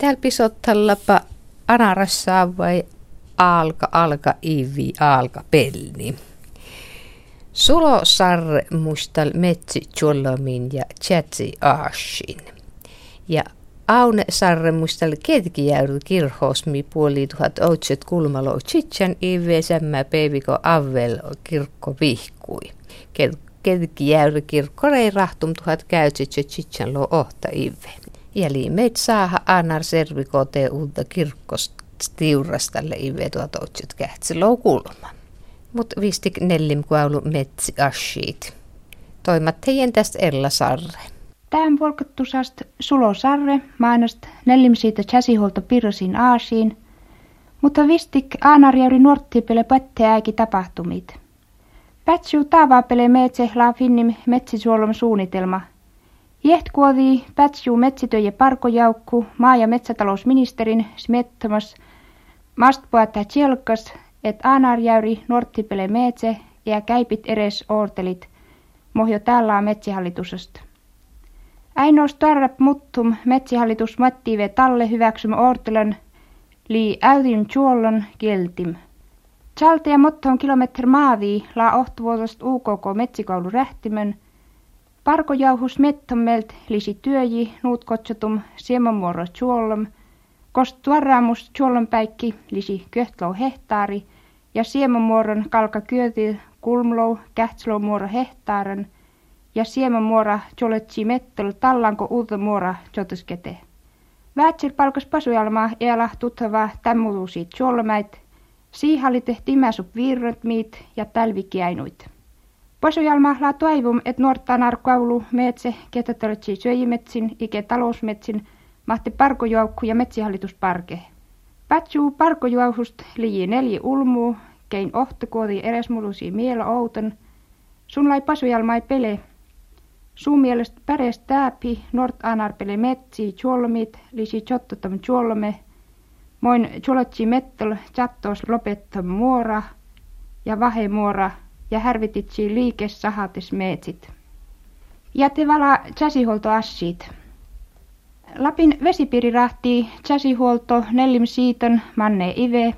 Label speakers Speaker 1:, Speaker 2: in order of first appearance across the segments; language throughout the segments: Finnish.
Speaker 1: Täällä pisottallapa anarassaa vai alka alka ivi alka pelni. Sulo sarre mustal metsi cholomin ja chatsi aashin. Ja Aune sarre mustal jäyry kirhosmi puoli tuhat outset kulmalo chitchan ive peiviko avvel kirkko vihkui. jäyry kirkko rei rahtum tuhat käytsitsö chitchan lo ohta ive. Ja liimeit saaha anar servikote uutta kirkkosta tiurastalle ive lo kulma. Mut vistik nellim kuaulu metsi ashiit. Toimat heidän tästä Ella Sarre.
Speaker 2: Tähän polkattusast Sulo Sarre mainast nellimsiitä käsihuolto pirrosin aasiin, mutta vistik aanarjauri nuorttipele pätte äiki tapahtumit. Pätsu taavaapele metse laa finnim metsisuolom suunnitelma. Jehtkuovi pätsu metsitöje parkojaukku maa- ja metsätalousministerin smettomas mastpuatta tjelkas, et aanarjauri nuorttipele metse ja käipit eres oortelit, mohjo täällä metsihallitusosta. Ainoas tarrap muttum metsihallitus mattive talle hyväksym ortelan li äytin chuollon kieltim. Chalta ja motton kilometri maavi la ohtuvuotost UKK metsikoulu rähtimön. Parkojauhus mettomelt lisi työji nuut kotsotum siemomuoro chuollom. Kost tuoraamus chuollon päikki lisi köhtlou hehtaari ja siemomuoron kalka kyöti kulmlou kähtslou hehtaaren – ja muora joletsi mettel tallanko uutta muora jotuskete. Väätsir palkas pasujalmaa eala tuttavaa tämmuluusi jolmäit, siihalli tehti imäsup viirrot miit ja talvikiainuit. Pasujalma laa toivum, et nuortaan arkaulu metse ketätöltsi syöjimetsin, ike talousmetsin, mahti parkojuokku ja metsihallitusparke. Pätsuu parkojuauhust liji neljä ulmuu, kein ohtokuoti eresmulusi mielo lai pasujalmai pele, Sun mielestä päres tääpi, nort anarpele metsi, cholmit, lisi chottotam cholme, moin cholotsi mettel, chattos lopettam muora ja vahemuora ja härvititsi liike sahates meetsit. Jätevala chasihuolto assit. Lapin vesipiiri rahti chasihuolto nellim siiton manne ive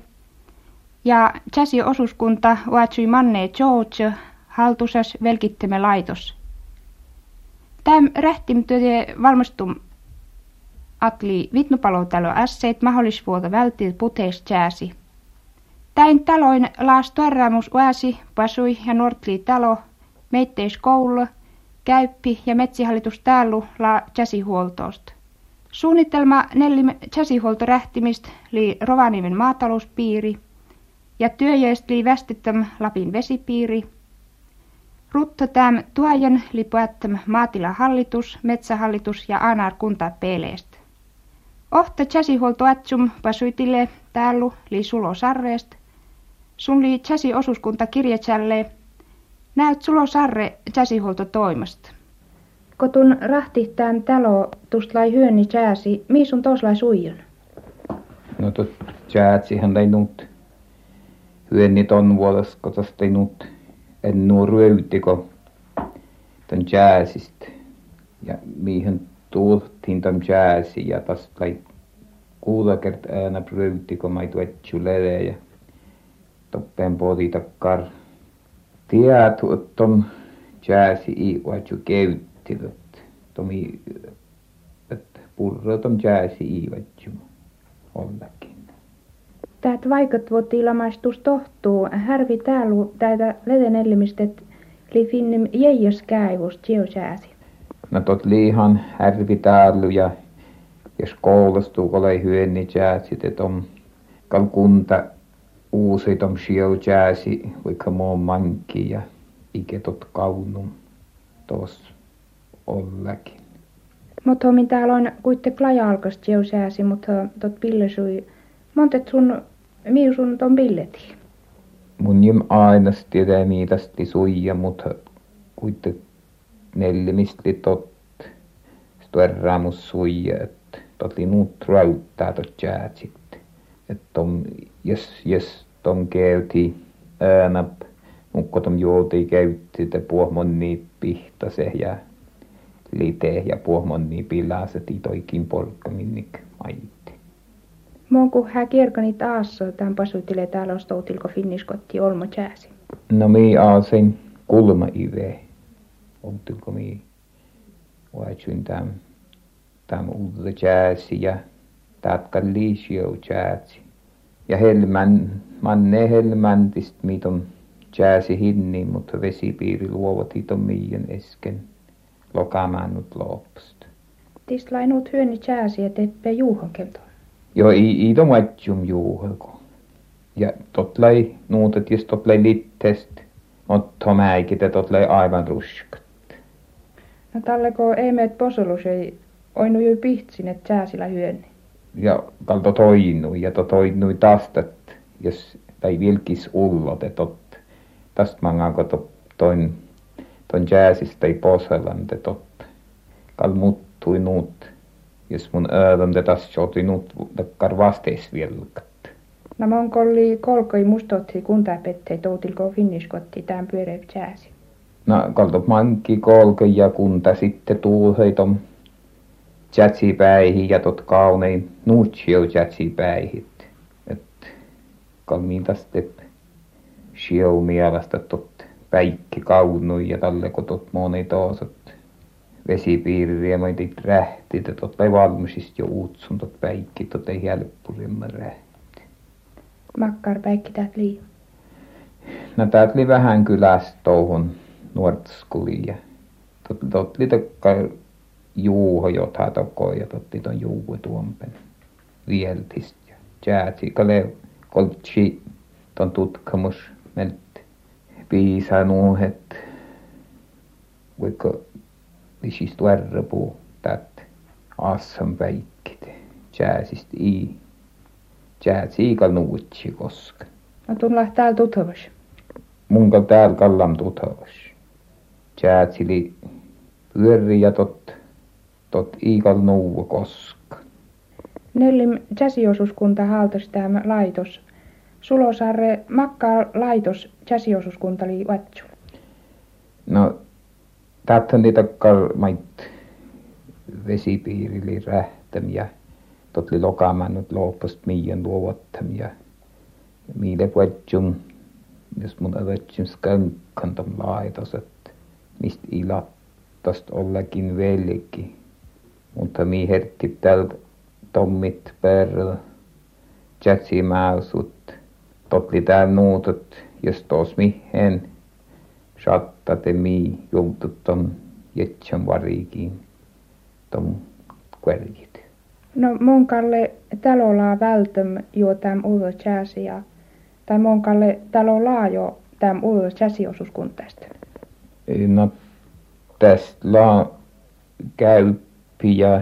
Speaker 2: ja chasi osuuskunta vaatsui manne George haltusas velkittämä laitos. Tämä rähtimtöje valmistum atli vitnupalotalo ässeit mahdollisvuota välttiä puteis jääsi. Täin taloin laas tuoraamus uäsi, pasui ja nuortli talo, meitteis koulu, käyppi ja metsihallitus täällu la jäsihuoltoost. Suunnitelma nellim jäsihuoltorähtimistä li Rovaniemen maatalouspiiri ja työjäist li västittäm Lapin vesipiiri – Rutto täm tuojen lipuättäm maatilahallitus, metsähallitus ja anar kunta peleest. Ohta chasihuolto ätsum pasuitille täällu li sulo sarreest. Sun li chasi osuuskunta kirjatsälle. Näyt sulo sarre chasihuolto toimasta. Kotun rahtihtaan talo tustlai hyönni chääsi, mii sun toslai suijon?
Speaker 3: No tot chäätsihän ei nuut hyönni ton vuodessa, kotas ei nuut en nuo röytiko tämän jazzista ja mihin tuultiin tämän jazzin ja tas kai kuulla kert aina röytiko mai tuetju lele ja toppen poti takkar tiedät ton jazzi i vaatju käyttivät tomi että purra ton jazzi i vaatju ollakin.
Speaker 2: Täät vaikat vuotti ilamaistus tohtuu, härvi täällä täitä vedenellimistet li finnim jäijäs käivus sääsi.
Speaker 3: No tot liihan härvi täällä ja jos koulustu ole hyönni jääsit, että on kunta uusi tom sieu jääsi, vaikka muu mankki ja ike tot kaunum tos ollakin.
Speaker 2: Mutta min täällä on kuitte klaja alkas sääsi, mutta tot pillesui. Montet sun Miusun ton billeti.
Speaker 3: Mun jim aina tiedä miitasti suija, mutta kuitte nellimistä tot stuerraamus suija, että totli nuut rauttaa tot jäät sitten. Että tom, jos, jos tom käyti äänä, mukko tom juolti käytti, te puhmonni pihtase ja lite ja puhmonni pilaset itoikin polkka minnik maitti.
Speaker 2: Monku hää kierkanit aassa tämän pasutille täällä stoutilko finniskotti olmo jääsi.
Speaker 3: No mi aasin kulma ive. Oltilko mi vaitsuin täm täm uudelle jääsi ja tätka liisio jääsi. Ja helmän, manne helmäntist miton jääsi hinni, mutta vesipiiri luovat hiton miien esken lokamannut lopusta.
Speaker 2: Tist lainut hyöni jääsi, et eppä juuhon keltoon.
Speaker 3: Jo i i to matjum juuhako. Ja tot lai nuutet jos tot lai littest. Otto mäikit tot lai aivan ruskat.
Speaker 2: No talleko ei meet posolus ei oinu jo pihtsin, et jääsillä hyöni.
Speaker 3: Ja kalto toinu ja to toinu tastat, jos tai vilkis ullot, et tot tästä mangako to toin ton jääsistä ei poselan, te tot kal muttui nuut jos mun öödön te taas sotinut takkar vasteis vielkat.
Speaker 2: No mon kolli kolkoi mustotti kuntapette toutilko finniskotti tämän pyöreä jääsi.
Speaker 3: No kalto manki kolkoi ja kunta sitten tuuhei ton jätsipäihin ja tot kaunein nuutsio jätsipäihit. Et kalmiin step sieu mielestä tot päikki kaunui ja talle kun tot moni toosat vesipiiriä moitit rähti, että totta ei valmisista jo uutsun tot päikki, tot ei helppurimman rähti.
Speaker 2: Makkar päikki täät lii.
Speaker 3: No täät li vähän kylästä touhun nuortskuliin ja tot, tot li juuho jota toko ja totti ton juuho tuompen. Vieltist ja jäätsi kale koltsi ton tutkamus melt piisa nuuhet vaikka visist värrepuu tät assam päikkide jääsist i jäätsi iikal nuutsi koska
Speaker 2: No tulla täällä tutvas.
Speaker 3: munka täällä kallam tutavas jäätsili pyörri ja tot tot iikal nuuvo koska
Speaker 2: Nellim jäsiosuuskunta haltas tämä laitos. Sulosaare makkaa laitos jäsiosuuskunta li vatsu.
Speaker 3: No täältä niitä kalmait vesipiirili rähtäm ja totli lokamannut loopast miien luovottam ja miile vuodjum jos mun avetsum skankkan tom laitos että mist ilattast ollakin velki mutta mi hertti täältä tommit perl jätsimäusut totli täällä nuutot jos tos mihen saattate mi joutut ton jetsän variikin ton kvergit.
Speaker 2: No mon kalle talolaa vältöm jo täm uudella ja tai mon kalle talolaa jo täm uudella jäsiosuuskuntaista.
Speaker 3: No tästä la ja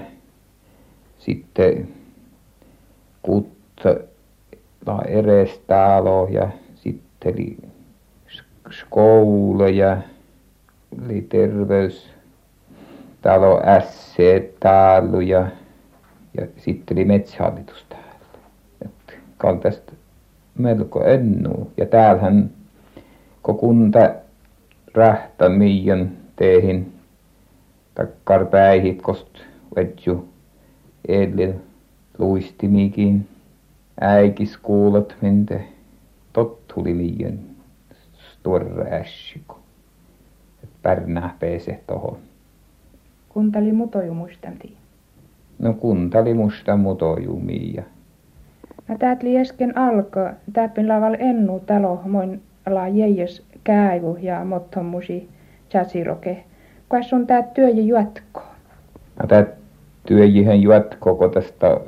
Speaker 3: sitten kutta la eres talo ja sitten oli skouluja oli terveystalo ässeet täällä ja, ja sitten oli metsähallitus täällä. että kaltaista melko ennu. Ja täällähän kun kunta rähtä miian tehin takkar päihit kost vetju edellä luistimikin äikis kuulat minte tot tuli liian stora ässiko. Et pärnää pääse tohon.
Speaker 2: Kuntali mutoju muistanti.
Speaker 3: No kuntali musta mutojumi ja
Speaker 2: No täät li äsken alko, täppin laval ennu talo moin la jäijäs käivu ja mottomusi jätsiroke. Kuas on tää työ ja jatko?
Speaker 3: no tää työjihän jatko kun tästä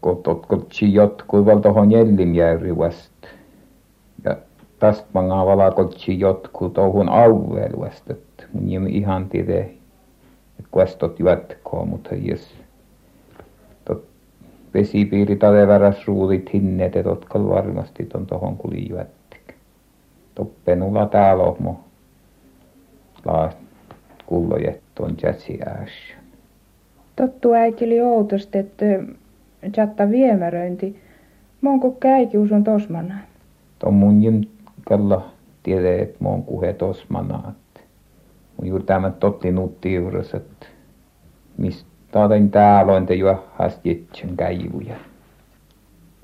Speaker 3: kun totkotsi jotkuival tohon Jellimjärvi vasta. Ja tästä mangaa valakotsi jotku touhun alueeluesta, että mun nimi ihan tiedä, että kuas tot jatkoo, mutta jos vesipiiri taleväräs ruulit hinnet, et otkal varmasti ton tohon kuli jättik. Toppenulla täällä on mo laa kullojet ton jätsi
Speaker 2: Tottu äikili outosti, että chatta viemäröinti. Monko käiki usun tosmana.
Speaker 3: Ton mun jim kalla tiedä, että mon kuhe tosmana. Mun juuri tämä totti nuutti juures, että mistä taatain täällä on te juohast jetsän käivuja.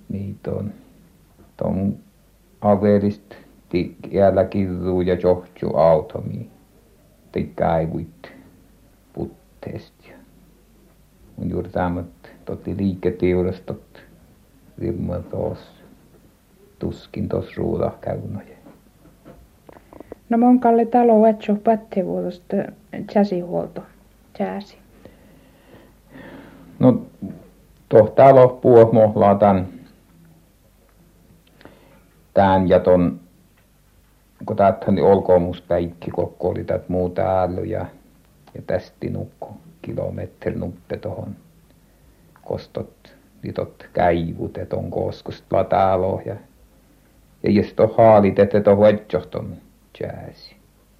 Speaker 3: niitä on. Tuon averist jäällä kirjuu ja johtuu automi. Tikkäivuit putteesta. Mun juuri tämmöt totti liiketiurastot ilma tos tuskin tos ruuda käynoje.
Speaker 2: No mon kalle talo etso pattevuotosta jäsihuolto, jäsi.
Speaker 3: No tuo talo puo mohlaa tän, tän ja ton, kun täältä niin olkoon musta päikki, kokko oli täältä muu täällä ja, ja nukko kilometri nutte tohon kostot litot käivut, et on koskost latalo ja ja jos to haalit, että to huetsohton jääsi.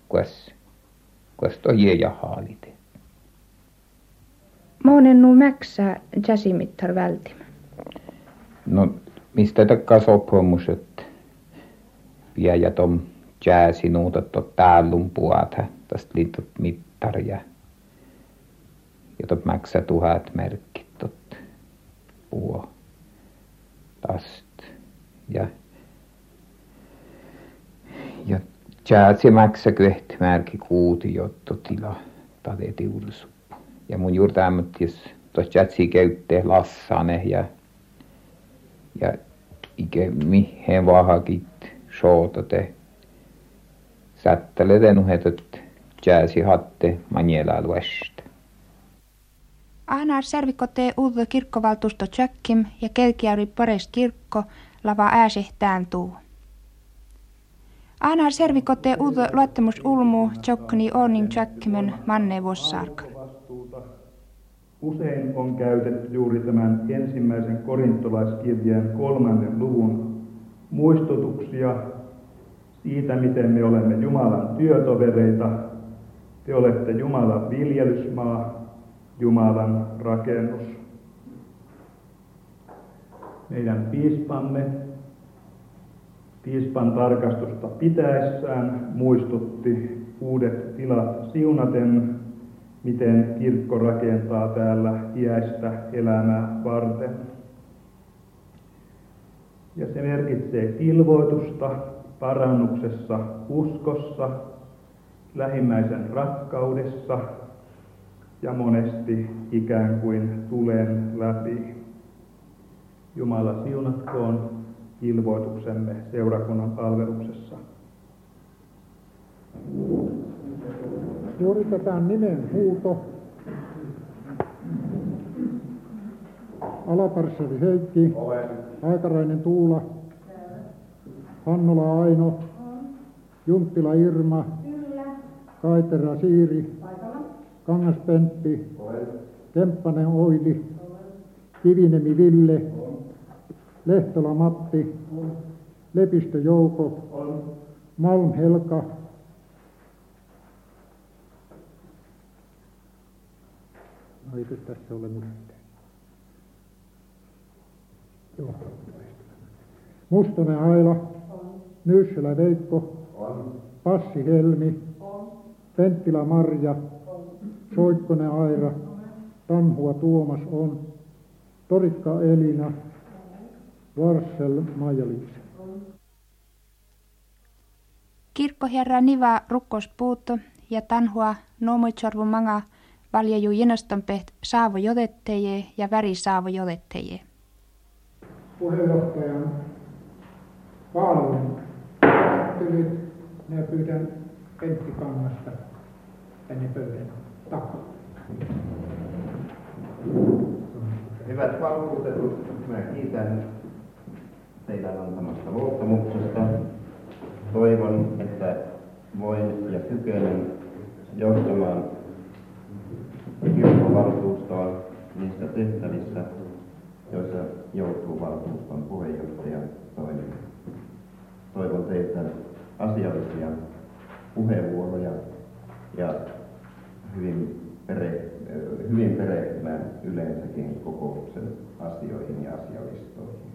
Speaker 3: Kuas, kuas to ja haalit.
Speaker 2: Monen nu mäksä jäsimittar vältimä.
Speaker 3: No, mistä takkaa sopimus, että ja tom jääsi nuuta to täällun puhata, tästä liitot mittar ja tot mäksä tuhat merkki tot puo tast ja ja jääsi mäksä kyhti märki kuuti jotto tila tade tiulusuppu ja mun juuri tämmötis tos jatsi käytte lassane ja ja ike mihin vahakit shootate sätteleten uhetot jääsi hatte manjela
Speaker 2: Ahnar servikote uudelle kirkkovaltuusto Tjökkim ja Kelkiäri Pores kirkko lava ääsehtään tuu. Ahnar servikote uudelle luottamus ulmu Tjokkni Orning Tjökkimen manne.
Speaker 4: Usein on käytetty juuri tämän ensimmäisen korintolaiskirjeen kolmannen luvun muistutuksia siitä, miten me olemme Jumalan työtovereita. Te olette Jumalan viljelysmaa, Jumalan rakennus. Meidän piispamme piispan tarkastusta pitäessään muistutti uudet tilat siunaten, miten kirkko rakentaa täällä iäistä elämää varten. Ja se merkitsee ilvoitusta parannuksessa uskossa, lähimmäisen rakkaudessa ja monesti ikään kuin tulen läpi. Jumala siunatkoon ilmoituksemme seurakunnan palveluksessa.
Speaker 5: Suoritetaan nimen huuto. Alaparsari Heikki, Olen. Aikarainen Tuula, Hannola Aino, Junttila Irma, Kyllä. Kaitera Siiri, Kangas Pentti, Kemppanen Oili, Kivinemi Ville, Lehtola Matti, Lepistö Jouko, Malm Helka, No eikö tässä ole mitään? Joo. Mustonen Aila, Nyyssälä Veikko, Passi Helmi, Penttilä Marja, Soikkonen Aira, Tanhua Tuomas on, Torikka Elina, Varsel Maija-Liisa.
Speaker 2: Kirkkoherra Niva rukkospuutto ja Tanhua Noomoitsorvu Manga valjaju jenastonpeht saavo jotetteje ja väri saavo jotetteje.
Speaker 5: Puheenjohtajan vaalun käsittelyt, ne pyydän Pentti Kangasta tänne pöydän
Speaker 6: Hyvät valtuutetut, minä kiitän teidän antamasta luottamuksesta. Toivon, että voin ja kykenen johtamaan kirkkovaltuustoa niissä tehtävissä, joissa joutuu valtuuston puheenjohtajan toimeen. Toivon teiltä asiallisia puheenvuoroja ja hyvin, pere, hyvin perehtymään yleensäkin kokouksen asioihin ja asialistoihin.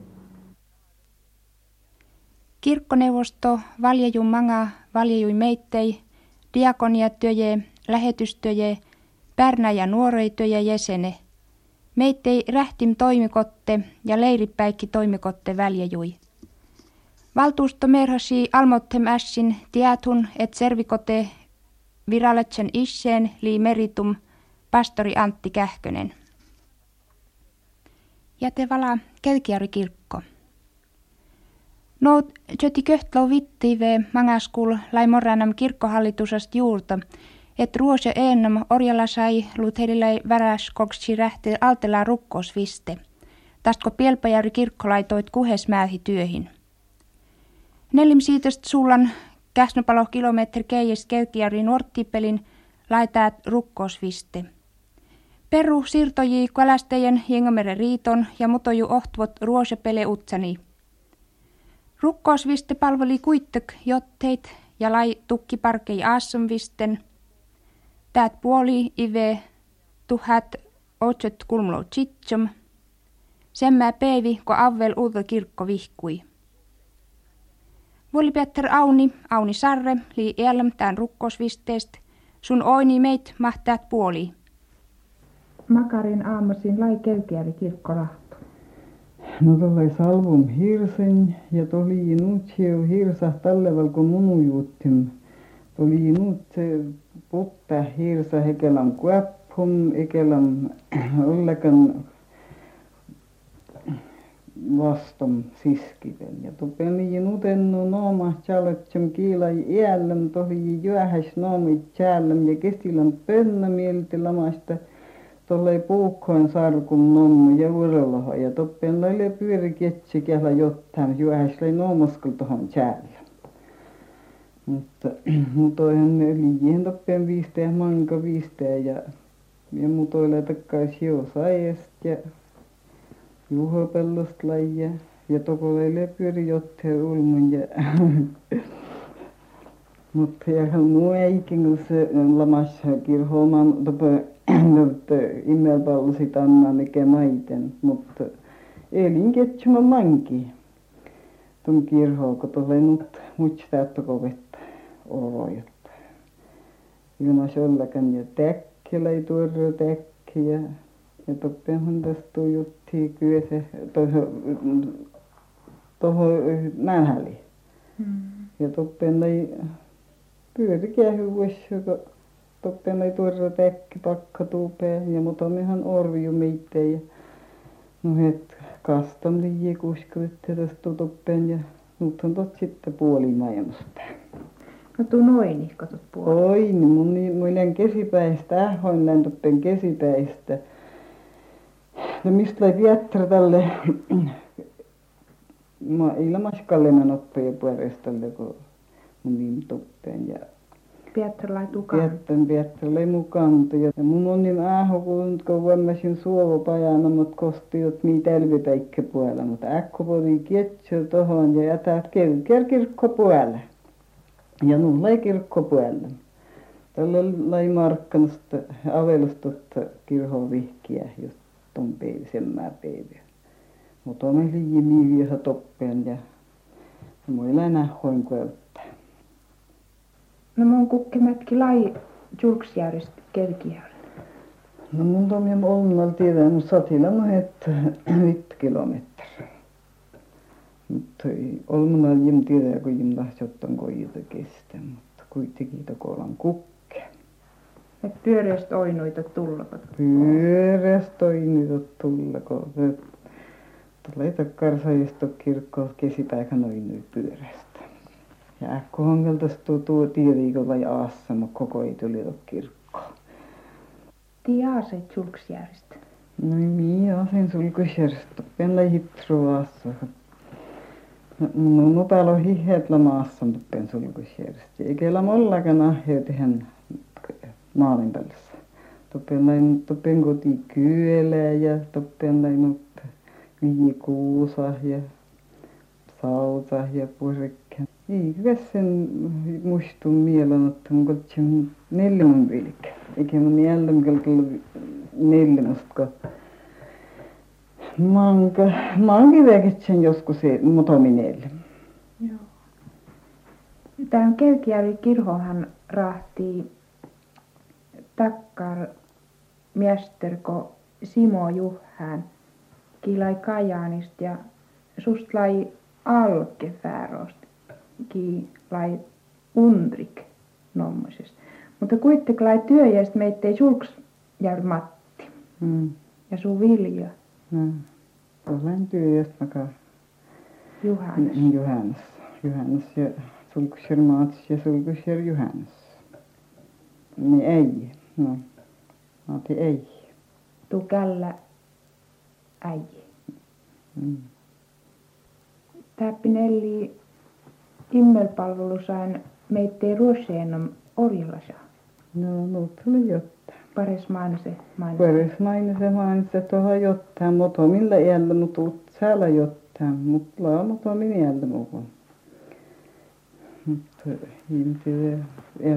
Speaker 2: Kirkkoneuvosto valjaju manga valjui meittei, diakoniatyöje, lähetystyöje, Pärnä ja nuoreitöjä jäsene. Meittei rähtim toimikotte ja leiripäikki toimikotte väljäjui. Valtuusto merhasi almottem ässin tietun, et servikote viraletsen isseen li meritum pastori Antti Kähkönen. Jätevala Kelkiari kirkko. No, jöti köhtlo vittive mangaskul lai morranam kirkkohallitusast juurta, et ruose ennam orjalla sai lutherilai väräs koksi rähti altela rukkosviste. Tästko Pielpajärvi kirkko laitoit kuhes määhi työhin. Nelim siitästä sullan käsnopalo kilometri keijäs Kelkijärvi Nuorttipelin laitaat rukkosviste. Peru siirtoji kalastajien Jengomeren riiton ja mutoju ohtuvot ruosepele utsani. Rukkoosviste palveli kuittek jotteit ja lai tukki parkei aassumvisten. Täät puoli ive tuhat otset kulmlo chitsum. Semmää peevi, ko avvel uutta kirkko vihkui. Vuoli Petter Auni, Auni Sarre, lii elm tämän rukkosvisteest, sun oini meit mahtaat puoli.
Speaker 7: Makarin aamuisin lai kelkiäri kirkkolahto.
Speaker 8: No tuolla salvum hirsen ja tuli nuut hiu hirsa talleval kun munu juuttim. Tuli nuut se putta hirsa hekelam kuoppum, hekelam ollekan vastom siskiten. Ja tupen liin nutennu nooma chalotsom kiila iällem tohi juohäs noomi chällem ja kestilän pönnä mielti lamasta – tuolle puukkoon sarkun nommu ja uroloho ja toppen laille pyöri ketsi kehla jotain juohäs lai noomoskul tohon tjäällä. Mutta ne liihin toppen viisteen manka viisteen ja ja mutoille takkais hiusaajest ja juhopellost lajia ja tokoleille pyöri ulmun ja mutta ja muu eikin kun se lamassa kirhoamaan toppen mutta immelpallosit anna mikä maiten. Mutta elin ketsuma manki tuon kirhoa kun tulee nyt mutstaatto vettä olojotta ilmas ollakan ja täkkilä ei tuoda ja toppenhan tästä jutti kyöse tuohon tuohon nänhäli mm. ja toppen ei pyörikähän kun ei tuoda täkki pakka tupeen ja mutta mehän orju meitä ja no het kastam liian kuskuvette tästä toppen ja on tot sitten puoli maailmasta.
Speaker 7: No puoli.
Speaker 8: Oi, niin mun niin muinen kesipäistä, ähoin näin toppen kesipäistä. No mistä lai Pietro tälle ma ilmaskalle oppia puolestalle kun mun niin toppen ja
Speaker 7: Pietro lai tukaan.
Speaker 8: Pietro, Pietro lai mukaan, ja mun on niin äho, kun kun vuomasin suovopajana, mut kosti, jot mii tälvipäikkä puolella, mutta äkko podi kietsö tohon ja jätät kelker kirkko puolella. Ja nun lai kirkko puolella. Tällä lai markkanasta avelustutta kirhon vihkiä, just ton päivä, semmää päivä. Mutta on liian miiviä toppeen ja muilla nähoin kuelta.
Speaker 7: No mun kukkemätki lai julksjärjest kelkijärn.
Speaker 8: No mun on minä olnal tiedän, mutta satilla mä het viit kilometriä. Mutta olmanal jim tiedä, kun jim lahjottan koijata kestä, mutta kuitenkin tokolan kukke.
Speaker 7: Et pyöreäst oinuita tullakot.
Speaker 8: Pyöreäst oinuita tullakot. Tulee takkarsajista kirkkoon kesipäivän oinuita pyöreästä. Ja äkkohangeltas tuo tuo tieliikolla ja aassama koko ei tuli kirkko.
Speaker 7: Tii aaset sulksjärjest.
Speaker 8: No mii aasen sulkusjärjest. Penla hitru aassa. No no päällä hihet la maassa tuppen sulkusjärjest. Eikä la mollakaan ahheet ihan maalin päässä. Tuppen lain tuppen koti kyölä ja tuppen lain mutta viikuusa ja sausa ja purikka. Ei sen muistun mielen, että on kotsin neljän vilkä. Eikä mun jälleen kelkalla neljännästä, kun manka, manki väketsen joskus mutominelle.
Speaker 7: Joo. Tämä Kelkijärvi kirhohan rahti takkar miesterko
Speaker 2: Simo Juhään, kiilai Kajaanista ja sust lai Alkefäärosta, kiilai Undrik nommosesta. Mutta kuitenkin lai työjästä meittei sulks jääl Matti
Speaker 8: Mm.
Speaker 2: ja sun Vilja
Speaker 8: Mm. Olen työstä makaa.
Speaker 2: Juhannes.
Speaker 8: Johannes. Johannes ja sulkusjär Mats ja sulkusjär Johannes. Niin ei. No. Mati ei.
Speaker 2: Tu källä äijä.
Speaker 8: Mm.
Speaker 2: Täppinelli immelpalvelusain meittei ruoseenom orjallasa.
Speaker 8: No, mutta oli jotain.
Speaker 2: Pares mainse mainse.
Speaker 8: Paris maini se mainitsi, että tuohon jotain, mutta on millä iällä, mutta uut säällä jotain, mutta laa, mutta on minä iällä mukaan. Mutta ihmisiä ei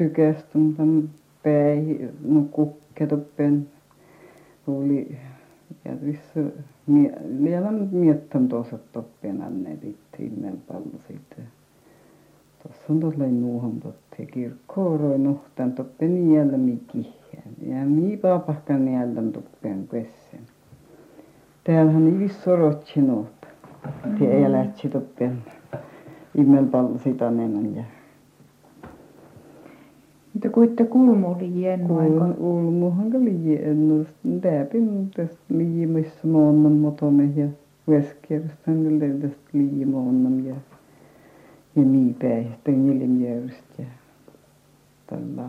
Speaker 8: vissä tykästä, mutta päihin, no kukket oppen, oli, ja vissä, vielä miettan tuossa toppen anneet itse ilmeen paljon siitä. Tuossa on tuossa nuuhon totte kirkkooroi nuhtan toppen iällä mikihään. Ja mi paapahkan iällä toppen kessen. Täällähän ei vissu rotsi nuhta. Te ei lähtsi toppen ilmeen paljon sitä enemmän. Ja
Speaker 2: Mutta kuitte kulmuli jen vaiko?
Speaker 8: ulmuhan ka lii ennust. Täpin tästä liimissa moonnan motome ja veskierstähän kyllä tästä liimoonnan ja ja miipäihistä nilmiöistä ja tällä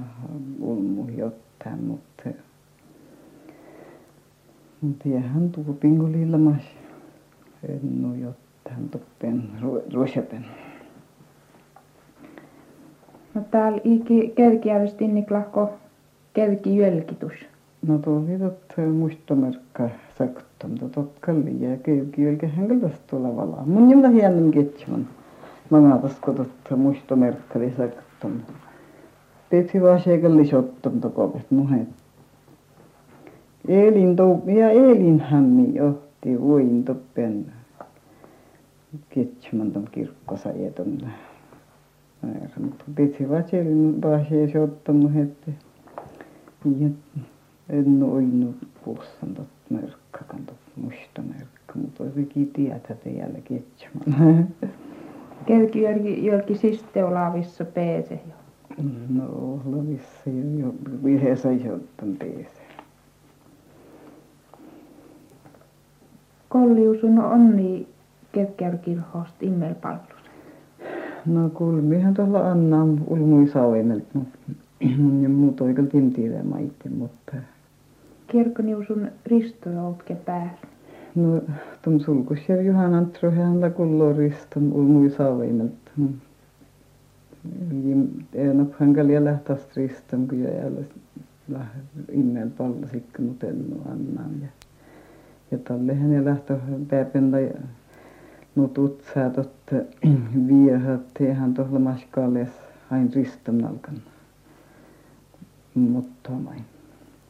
Speaker 8: ulmu jotain, mutta mutta jähän tuupin kun lillamas en oo jotain toppen ruosapen.
Speaker 2: No täällä iki kerkiävästi inniklahko kerki jölkitus.
Speaker 8: No tuli totta muistomerkka sakta, mutta totta kalli ja köyki jälkeen kyllä tästä tuolla valaa. Mun nimellä hienon ketjuman. Mga tästä totta muistomerkka oli sakta. Petsi vaan se kalli shottom tokopet muhet. Elin tou ja Elin hämmi ohti voin toppen. Ketjuman tom kirkkosa ja se vaan se shottom muhet. Ja en oinut puussan tot merkkakan tot musta merkka, mutta olikin tietä teillä ketjuman.
Speaker 2: Kerki jölki, jölki sisteolaavissa peese jo.
Speaker 8: No, lavissa jo, yhdessä jottan teese.
Speaker 2: Kolliusun onni kerkkäyrkirhosta immelpalvelus.
Speaker 8: No kulmihan tuolla Anna ulmui sauimelta, mutta mun ja muut oikein tintiilee maite, mutta
Speaker 2: Kirkkoniusun ristojoutke päällä.
Speaker 8: no tuon sulkusjär Juhan Antrohan la kulloriston ulmui sauimelta. En han kalja lähtästä riston, kun jo jäällä immel pallo sikka nutellu annan ja ja tallehan ja lähtö pääpenda no tutsaa totta viehät tehän tuolla maskaalles hain mutta main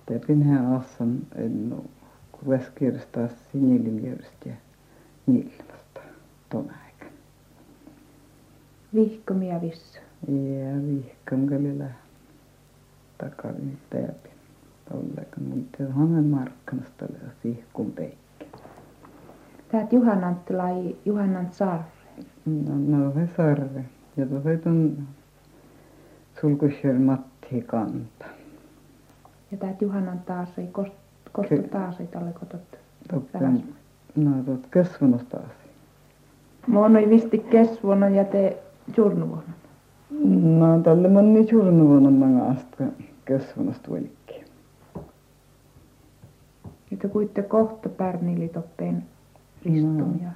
Speaker 8: täpinhän assan en no kueskirsta sinilimiörstä ja niilmasta ton aikan
Speaker 2: Vihkomia vissa.
Speaker 8: ja vihkan kalilla takarin täpin tollekan mutta hanen markkanasta oli peikki
Speaker 2: Täät Juhanant lai Juhanant Sarre.
Speaker 8: No, no se sarve. Ja tuossa on sulkusjär Matti Kanta.
Speaker 2: Ja täät Juhanant taas ei kost, kosto
Speaker 8: Ky-
Speaker 2: taas ei kotot.
Speaker 8: Toppen, no tuot kasvunosta asia.
Speaker 2: Muonoi visti kesvuonna ja te jurnuvuonna.
Speaker 8: No tälle moni surnuvuonna mga asta kasvunosta velikki.
Speaker 2: Että kuitte kohta pärnili toppeen ristomia.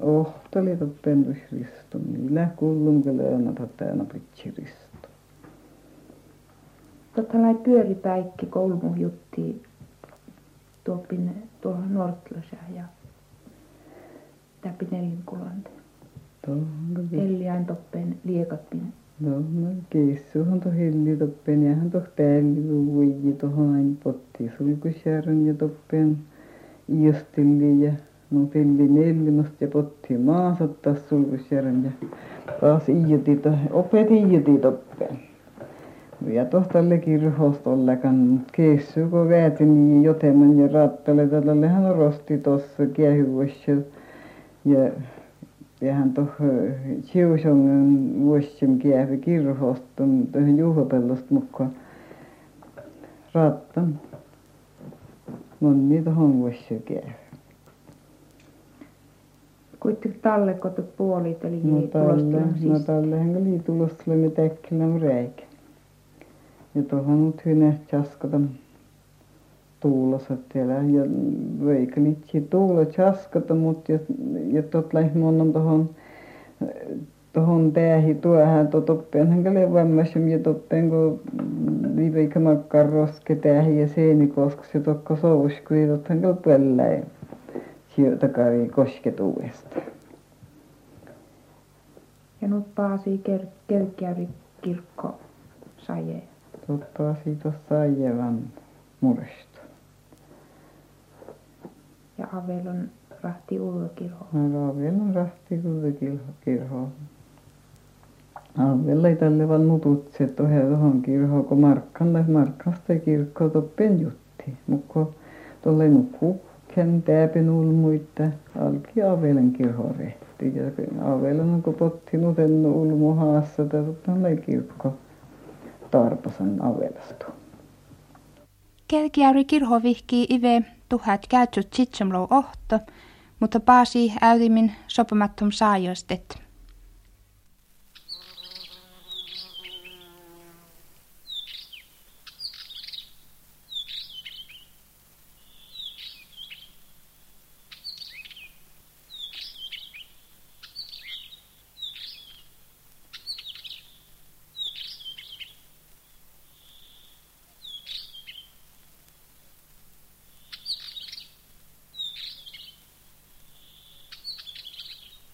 Speaker 8: Oh, tuli toppen risto. Millä kullun kyllä aina tatana pitsi risto.
Speaker 2: Totta lai pyöripäikki kolmu jutti tuopin tuohon Nortlosa ja täpin elinkulante.
Speaker 8: Tuohon kyllä.
Speaker 2: Elliain toppeen liekatpin.
Speaker 8: No, no keissuhan to hilli toppen ja hän päälli vuoji tohon aina potti sulkusjärön ja toppen iostilli ja tilli neljännöstä ja potti maasottaa sulkusjärön ja taas iioti opet iioti toppen. ja tohtalle kirhosta ollenkaan, mutta keessu kun joteman ja rattalle tällähän rosti tuossa kiehuvuossa ja hän tuohon Chiusongen vuosim kievi kirhosta tuohon juhlapellosta mukaan rattan moni tuohon vuosim kievi
Speaker 7: Kuitenkin tallekot puolit, eli
Speaker 8: no
Speaker 7: tulosta
Speaker 8: no
Speaker 7: siis.
Speaker 8: tällehän oli tulossa me täkkilän reikä ja tuohon nyt hyvin chaskata tuuloset siellä ja veikö niitä tuulo chaskata mutta ja ja tot lähmon tuohon tuohon tähän tuohon to toppeen hän käy vammaisem ja toppeen kun viiveikö makkaan roske tähän ja seeni koska se tokko sovus kun ei pelläin sieltä kävi kosketuudesta
Speaker 7: Ja nyt paasi ker, Kelkjärvi kirkko saje.
Speaker 8: totta siitä saivan muresta
Speaker 7: Ja Avel on rahti ulkokirho.
Speaker 8: no vielä on rahti kyllä kirho Aavella ei tälle vaan nutut se tuohon kirhoon kun Markkan Markkasta kirkko toppen jutti. Mutta kun tuolla nukkuu ken täpin ulmuitta alki Aavelen kirhon rehti. Ja Aavelan kun potti nuten ulmu haassa tuolla kirkko Tarpasan Aavelasta.
Speaker 2: Kelkiäri kirho vihkii ive tuhat käytsut sitsemlou ohto, mutta paasi äytimin sopimattom saajostet.